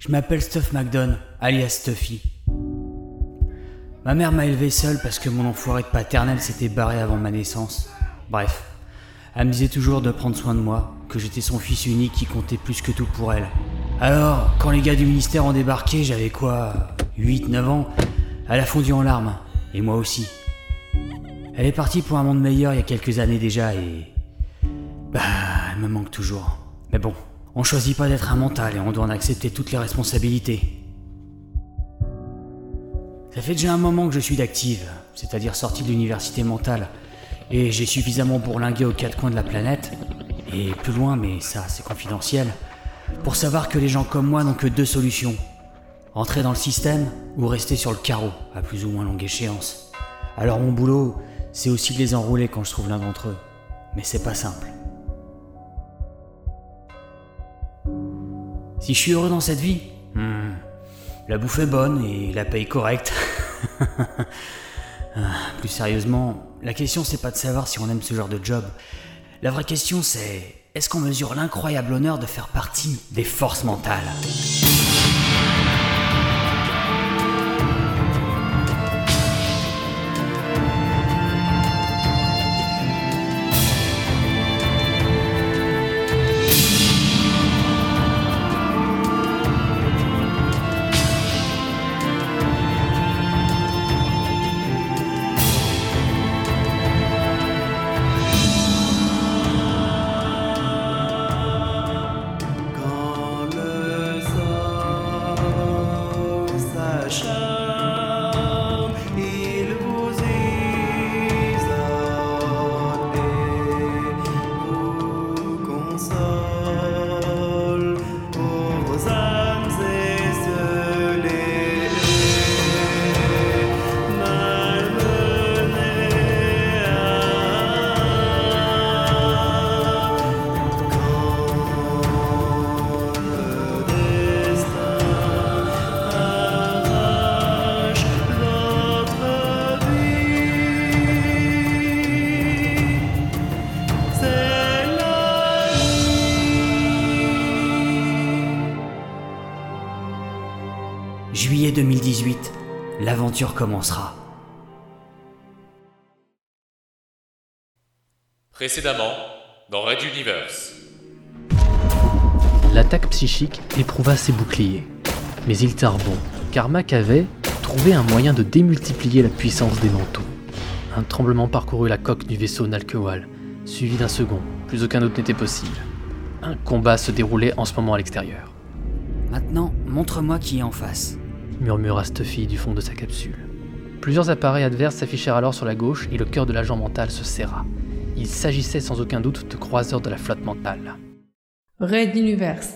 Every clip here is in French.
Je m'appelle Stuff McDon, alias Stuffy. Ma mère m'a élevé seul parce que mon enfoiré de paternel s'était barré avant ma naissance. Bref, elle me disait toujours de prendre soin de moi, que j'étais son fils unique qui comptait plus que tout pour elle. Alors, quand les gars du ministère ont débarqué, j'avais quoi 8-9 ans Elle a fondu en larmes, et moi aussi. Elle est partie pour un monde meilleur il y a quelques années déjà et... Bah, elle me manque toujours. Mais bon, on choisit pas d'être un mental et on doit en accepter toutes les responsabilités. Ça fait déjà un moment que je suis d'active, c'est-à-dire sorti de l'université mentale, et j'ai suffisamment bourlingué aux quatre coins de la planète, et plus loin, mais ça c'est confidentiel, pour savoir que les gens comme moi n'ont que deux solutions. Entrer dans le système ou rester sur le carreau, à plus ou moins longue échéance. Alors mon boulot, c'est aussi de les enrouler quand je trouve l'un d'entre eux. Mais c'est pas simple. Si je suis heureux dans cette vie hmm, La bouffe est bonne et la paye correcte. Ah, plus sérieusement, la question c'est pas de savoir si on aime ce genre de job. La vraie question c'est est-ce qu'on mesure l'incroyable honneur de faire partie des forces mentales? Juillet 2018, l'aventure commencera. Précédemment, dans Red Universe. L'attaque psychique éprouva ses boucliers. Mais il tint bon, car Mac avait trouvé un moyen de démultiplier la puissance des manteaux. Un tremblement parcourut la coque du vaisseau Nalkewal, suivi d'un second. Plus aucun autre n'était possible. Un combat se déroulait en ce moment à l'extérieur, Maintenant, montre-moi qui est en face. Murmura Stuffy du fond de sa capsule. Plusieurs appareils adverses s'affichèrent alors sur la gauche et le cœur de l'agent mental se serra. Il s'agissait sans aucun doute de croiseurs de la flotte mentale. Red Universe.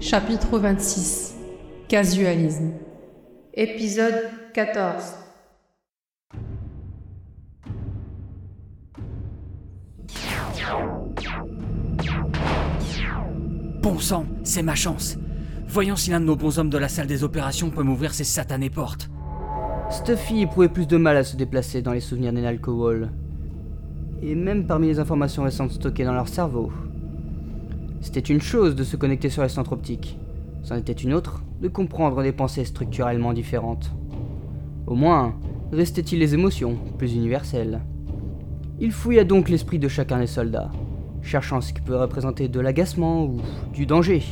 Chapitre 26 Casualisme Épisode 14 Bon sang, c'est ma chance. Voyons si l'un de nos bons hommes de la salle des opérations peut m'ouvrir ces satanées portes. Stuffy éprouvait plus de mal à se déplacer dans les souvenirs des Nalkowal. Et même parmi les informations récentes stockées dans leur cerveau. C'était une chose de se connecter sur les centres optiques. C'en était une autre de comprendre des pensées structurellement différentes. Au moins, restait-il les émotions, plus universelles. Il fouilla donc l'esprit de chacun des soldats, cherchant ce qui pouvait représenter de l'agacement ou du danger,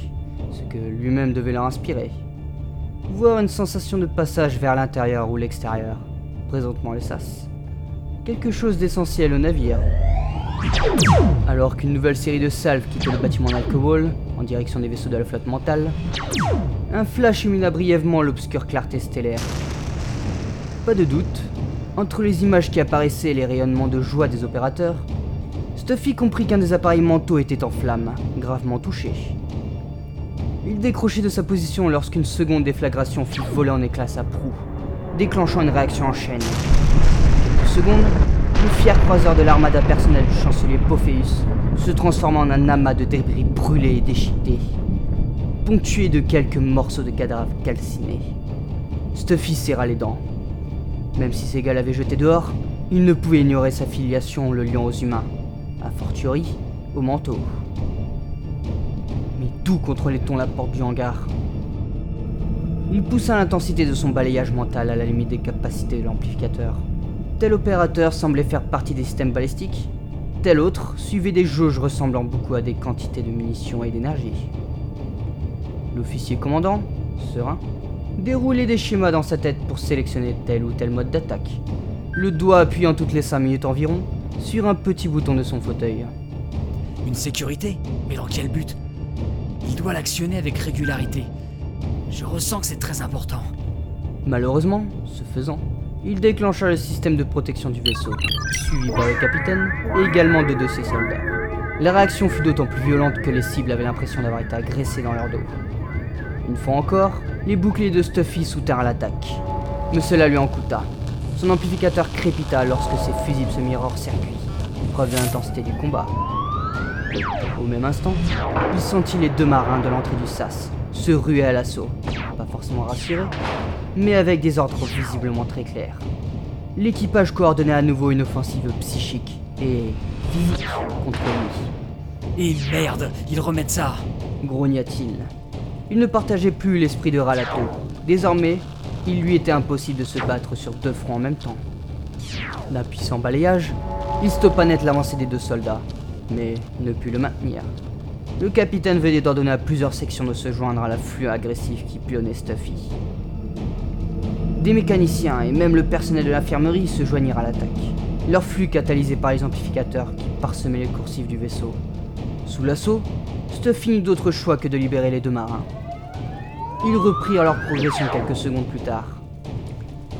ce que lui-même devait leur inspirer voire une sensation de passage vers l'intérieur ou l'extérieur, présentement le sas. Quelque chose d'essentiel au navire. Alors qu'une nouvelle série de salves quittait le bâtiment d'Alcohol, en direction des vaisseaux de la flotte mentale, un flash illumina brièvement l'obscure clarté stellaire. Pas de doute, entre les images qui apparaissaient et les rayonnements de joie des opérateurs, Stuffy comprit qu'un des appareils mentaux était en flammes, gravement touché. Il décrochait de sa position lorsqu'une seconde déflagration fit voler en éclats sa proue, déclenchant une réaction en chaîne. Quelques secondes, le fier croiseur de l'armada personnelle du chancelier Pophéus se transforma en un amas de débris brûlés et déchiquetés, ponctué de quelques morceaux de cadavres calcinés. Stuffy serra les dents. Même si ses gars l'avaient jeté dehors, il ne pouvait ignorer sa filiation le lion aux humains, a fortiori au manteau. Mais d'où contrôlait-on la porte du hangar? Il poussa l'intensité de son balayage mental à la limite des capacités de l'amplificateur. Tel opérateur semblait faire partie des systèmes balistiques, tel autre suivait des jauges ressemblant beaucoup à des quantités de munitions et d'énergie. L'officier commandant, serein, déroulait des schémas dans sa tête pour sélectionner tel ou tel mode d'attaque, le doigt appuyant toutes les 5 minutes environ sur un petit bouton de son fauteuil. Une sécurité Mais dans quel but? Il doit l'actionner avec régularité. Je ressens que c'est très important. Malheureusement, ce faisant, il déclencha le système de protection du vaisseau, suivi par le capitaine et également de deux de ses soldats. La réaction fut d'autant plus violente que les cibles avaient l'impression d'avoir été agressées dans leur dos. Une fois encore, les boucliers de Stuffy soutinrent l'attaque. Mais cela lui en coûta. Son amplificateur crépita lorsque ses fusibles se mirent hors circuit, preuve de l'intensité du combat. Au même instant, il sentit les deux marins de l'entrée du SAS se ruer à l'assaut, pas forcément rassurés, mais avec des ordres visiblement très clairs. L'équipage coordonnait à nouveau une offensive psychique et physique contre lui. Et merde, ils remettent ça grogna-t-il. Il ne partageait plus l'esprit de Ralato. Désormais, il lui était impossible de se battre sur deux fronts en même temps. D'un puissant balayage, il stoppa net l'avancée des deux soldats, mais ne put le maintenir. Le capitaine venait d'ordonner à plusieurs sections de se joindre à l'afflux agressif qui pilonnait Stuffy. Des mécaniciens et même le personnel de l'infirmerie se joignirent à l'attaque, leur flux catalysé par les amplificateurs qui parsemaient les coursives du vaisseau. Sous l'assaut, Stuffy n'eut d'autre choix que de libérer les deux marins. Ils reprirent leur progression quelques secondes plus tard.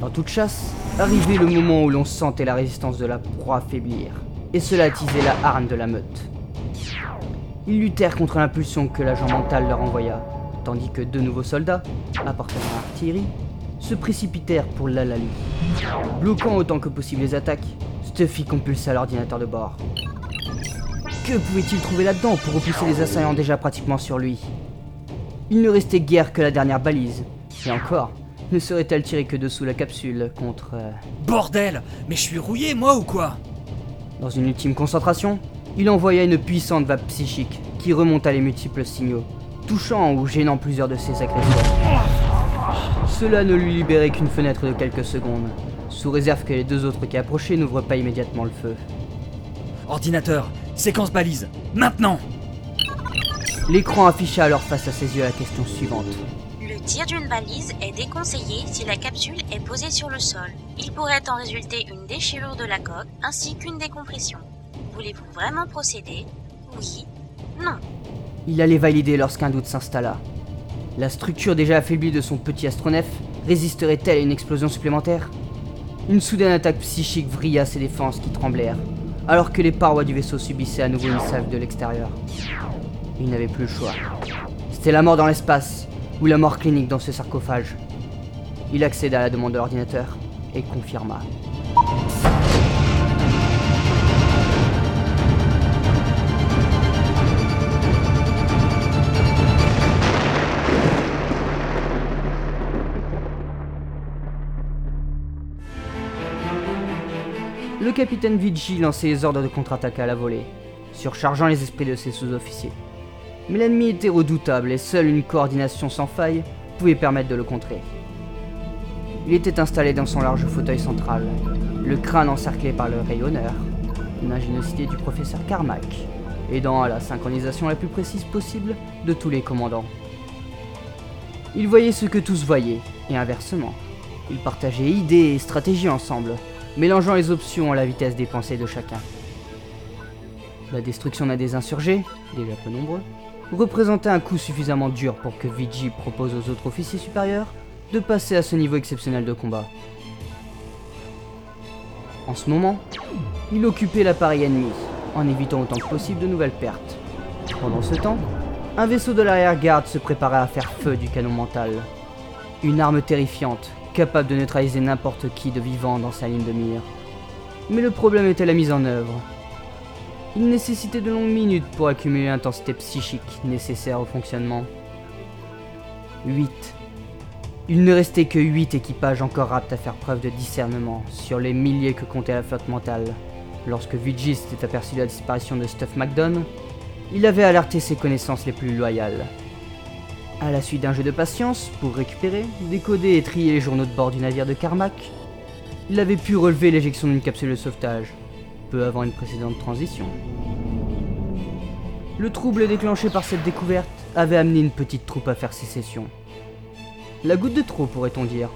Dans toute chasse, arrivait le moment où l'on sentait la résistance de la proie faiblir, et cela attisait la harne de la meute. Ils luttèrent contre l'impulsion que l'agent mental leur envoya, tandis que deux nouveaux soldats, appartenant à l'artillerie, se précipitèrent pour l'Alali. Bloquant autant que possible les attaques, Stuffy compulsa l'ordinateur de bord. Que pouvait-il trouver là-dedans pour repousser les assaillants déjà pratiquement sur lui? Il ne restait guère que la dernière balise. Et encore, ne serait-elle tirée que dessous la capsule contre... euh, Bordel Mais je suis rouillé, moi, ou quoi? Dans une ultime concentration, il envoya une puissante vague psychique qui remonta les multiples signaux, touchant ou gênant plusieurs de ses agresseurs. Cela ne lui libérait qu'une fenêtre de quelques secondes, sous réserve que les deux autres qui approchaient n'ouvrent pas immédiatement le feu. Ordinateur, séquence balise, maintenant L'écran afficha alors face à ses yeux la question suivante. Le tir d'une balise est déconseillé si la capsule est posée sur le sol. Il pourrait en résulter une déchirure de la coque ainsi qu'une décompression. Voulez-vous vraiment procéder? Oui? Non? Il allait valider lorsqu'un doute s'installa. La structure déjà affaiblie de son petit astronef résisterait-elle à une explosion supplémentaire Une soudaine attaque psychique vrilla ses défenses qui tremblèrent, alors que les parois du vaisseau subissaient à nouveau une salve de l'extérieur. Il n'avait plus le choix. C'était la mort dans l'espace, ou la mort clinique dans ce sarcophage. Il accéda à la demande de l'ordinateur et confirma. Le capitaine Vici lançait les ordres de contre-attaque à la volée, surchargeant les esprits de ses sous-officiers. Mais l'ennemi était redoutable et seule une coordination sans faille pouvait permettre de le contrer. Il était installé dans son large fauteuil central, le crâne encerclé par le rayonneur, l'ingéniosité du professeur Carmack, aidant à la synchronisation la plus précise possible de tous les commandants. Il voyait ce que tous voyaient, et inversement. Ils partageaient idées et stratégies ensemble, mélangeant les options à la vitesse des pensées de chacun. La destruction d'un des insurgés, déjà peu nombreux, représentait un coup suffisamment dur pour que Vigi propose aux autres officiers supérieurs de passer à ce niveau exceptionnel de combat. En ce moment, il occupait l'appareil ennemi, en évitant autant que possible de nouvelles pertes. Pendant ce temps, un vaisseau de l'arrière-garde se préparait à faire feu du canon mental. Une arme terrifiante, capable de neutraliser n'importe qui de vivant dans sa ligne de mire. Mais le problème était la mise en œuvre. Il nécessitait de longues minutes pour accumuler l'intensité psychique nécessaire au fonctionnement. 8, Il ne restait que 8 équipages encore aptes à faire preuve de discernement sur les milliers que comptait la flotte mentale. Lorsque Vigis s'était aperçu de la disparition de Stuff McDonald, il avait alerté ses connaissances les plus loyales. À la suite d'un jeu de patience, pour récupérer, décoder et trier les journaux de bord du navire de Carmack, il avait pu relever l'éjection d'une capsule de sauvetage, peu avant une précédente transition. Le trouble déclenché par cette découverte avait amené une petite troupe à faire sécession. La goutte de trop, pourrait-on dire.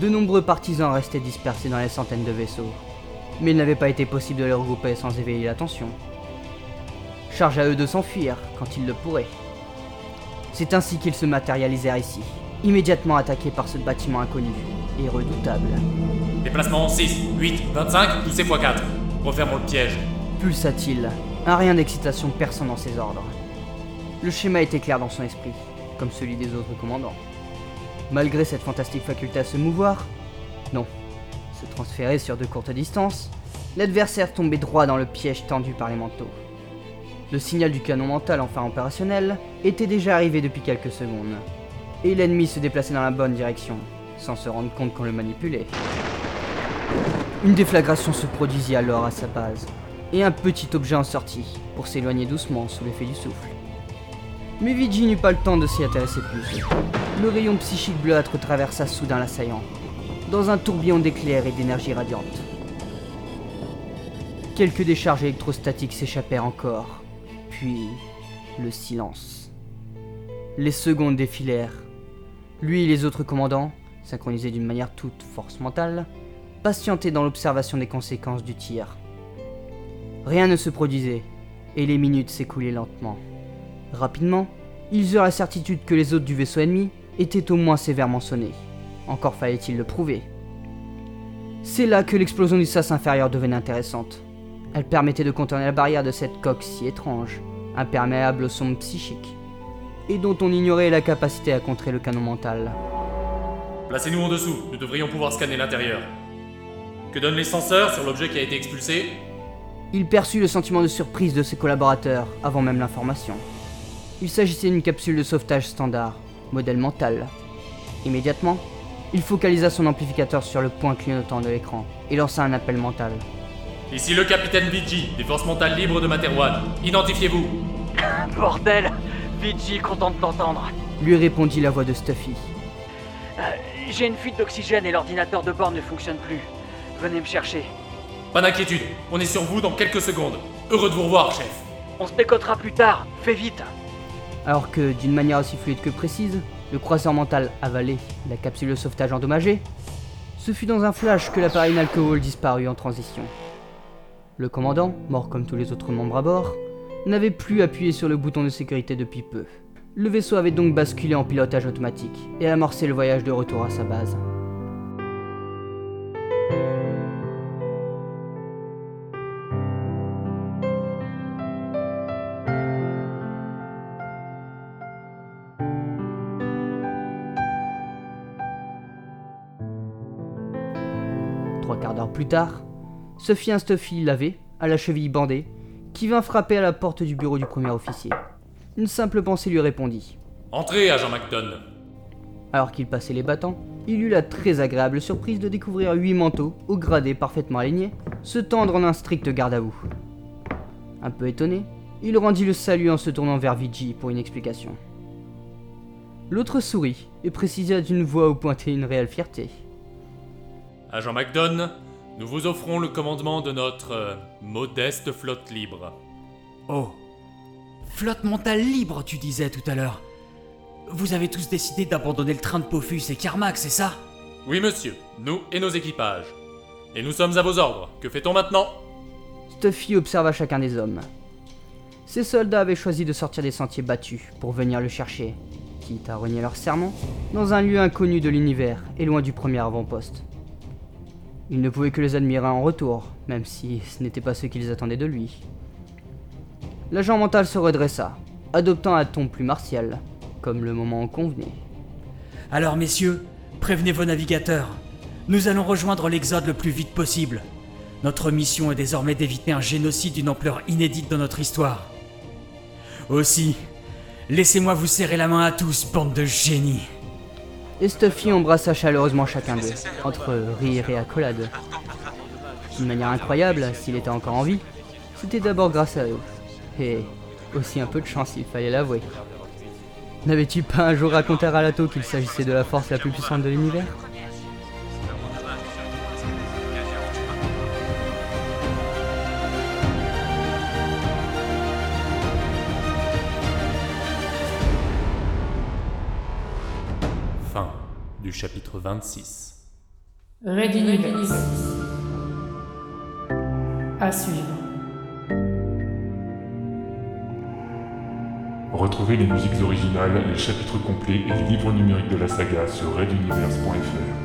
De nombreux partisans restaient dispersés dans les centaines de vaisseaux, mais il n'avait pas été possible de les regrouper sans éveiller l'attention. Charge à eux de s'enfuir quand ils le pourraient. C'est ainsi qu'ils se matérialisèrent ici, immédiatement attaqués par ce bâtiment inconnu et redoutable. Déplacement 6, 8, 25, poussez x4. Refermons le piège. Pulsa-t-il, un rien d'excitation perçant dans ses ordres. Le schéma était clair dans son esprit, comme celui des autres commandants. Malgré cette fantastique faculté à se mouvoir, non, se transférer sur de courtes distances, l'adversaire tombait droit dans le piège tendu par les manteaux. Le signal du canon mental enfin opérationnel était déjà arrivé depuis quelques secondes, et l'ennemi se déplaçait dans la bonne direction, sans se rendre compte qu'on le manipulait. Une déflagration se produisit alors à sa base, et un petit objet en sortit, pour s'éloigner doucement sous l'effet du souffle. Mais Vigi n'eut pas le temps de s'y intéresser plus. Le rayon psychique bleuâtre traversa soudain l'assaillant, dans un tourbillon d'éclairs et d'énergie radiante. Quelques décharges électrostatiques s'échappèrent encore, puis le silence. Les secondes défilèrent. Lui et les autres commandants, synchronisés d'une manière toute force mentale, patientaient dans l'observation des conséquences du tir. Rien ne se produisait, et les minutes s'écoulaient lentement. Rapidement, ils eurent la certitude que les hôtes du vaisseau ennemi étaient au moins sévèrement sonnés. Encore fallait-il le prouver. C'est là que l'explosion du sas inférieur devenait intéressante. Elle permettait de contourner la barrière de cette coque si étrange, imperméable aux sondes psychiques, et dont on ignorait la capacité à contrer le canon mental. Placez-nous en dessous, nous devrions pouvoir scanner l'intérieur. Que donnent les senseurs sur l'objet qui a été expulsé? Il perçut le sentiment de surprise de ses collaborateurs avant même l'information. Il s'agissait d'une capsule de sauvetage standard, modèle mental. Immédiatement, il focalisa son amplificateur sur le point clignotant de l'écran et lança un appel mental. Ici le capitaine Vigi, des forces mentales libres de Materwan. Identifiez-vous Bordel Vigi, content de t'entendre. Lui répondit la voix de Stuffy. Euh, J'ai une fuite d'oxygène et l'ordinateur de bord ne fonctionne plus. Venez me chercher. Pas d'inquiétude, on est sur vous dans quelques secondes. Heureux de vous revoir, chef. On se décotera plus tard. Fais vite. Alors que, d'une manière aussi fluide que précise, le croiseur mental avalait la capsule de sauvetage endommagée, ce fut dans un flash que l'appareil Nalcohol disparut en transition. Le commandant, mort comme tous les autres membres à bord, n'avait plus appuyé sur le bouton de sécurité depuis peu. Le vaisseau avait donc basculé en pilotage automatique et amorcé le voyage de retour à sa base. Trois quarts d'heure plus tard, Sophie un Stuffy lavé, à la cheville bandée, qui vint frapper à la porte du bureau du premier officier. Une simple pensée lui répondit. Entrez, agent McDonald. Alors qu'il passait les battants, il eut la très agréable surprise de découvrir huit manteaux, au gradé parfaitement alignés, se tendre en un strict garde à vous. Un peu étonné, il rendit le salut en se tournant vers Vigi pour une explication. L'autre sourit et précisa d'une voix où pointait une réelle fierté. Agent McDonald, nous vous offrons le commandement de notre euh, modeste flotte libre. Oh. Flotte mentale libre, tu disais tout à l'heure. Vous avez tous décidé d'abandonner le train de Pofus et Carmack, c'est ça? Oui, monsieur, nous et nos équipages. Et nous sommes à vos ordres. Que fait-on maintenant? Stuffy observa chacun des hommes. Ces soldats avaient choisi de sortir des sentiers battus pour venir le chercher, quitte à renier leur serment, dans un lieu inconnu de l'univers et loin du premier avant-poste. Il ne pouvait que les admirer en retour, même si ce n'était pas ce qu'ils attendaient de lui. L'agent mental se redressa, adoptant un ton plus martial, comme le moment en convenait. Alors, messieurs, prévenez vos navigateurs. Nous allons rejoindre l'Exode le plus vite possible. Notre mission est désormais d'éviter un génocide d'une ampleur inédite dans notre histoire. Aussi, laissez-moi vous serrer la main à tous, bande de génies. Et Stuffy embrassa chaleureusement chacun d'eux, entre rire et accolade. D'une manière incroyable, s'il était encore en vie, c'était d'abord grâce à eux. Et aussi un peu de chance, il fallait l'avouer. N'avais-tu pas un jour raconté à Ralato qu'il s'agissait de la force la plus puissante de l'univers? Du chapitre 26. Red Universe. À suivre. Retrouvez les musiques originales, les chapitres complets et les livres numériques de la saga sur reduniverse.fr.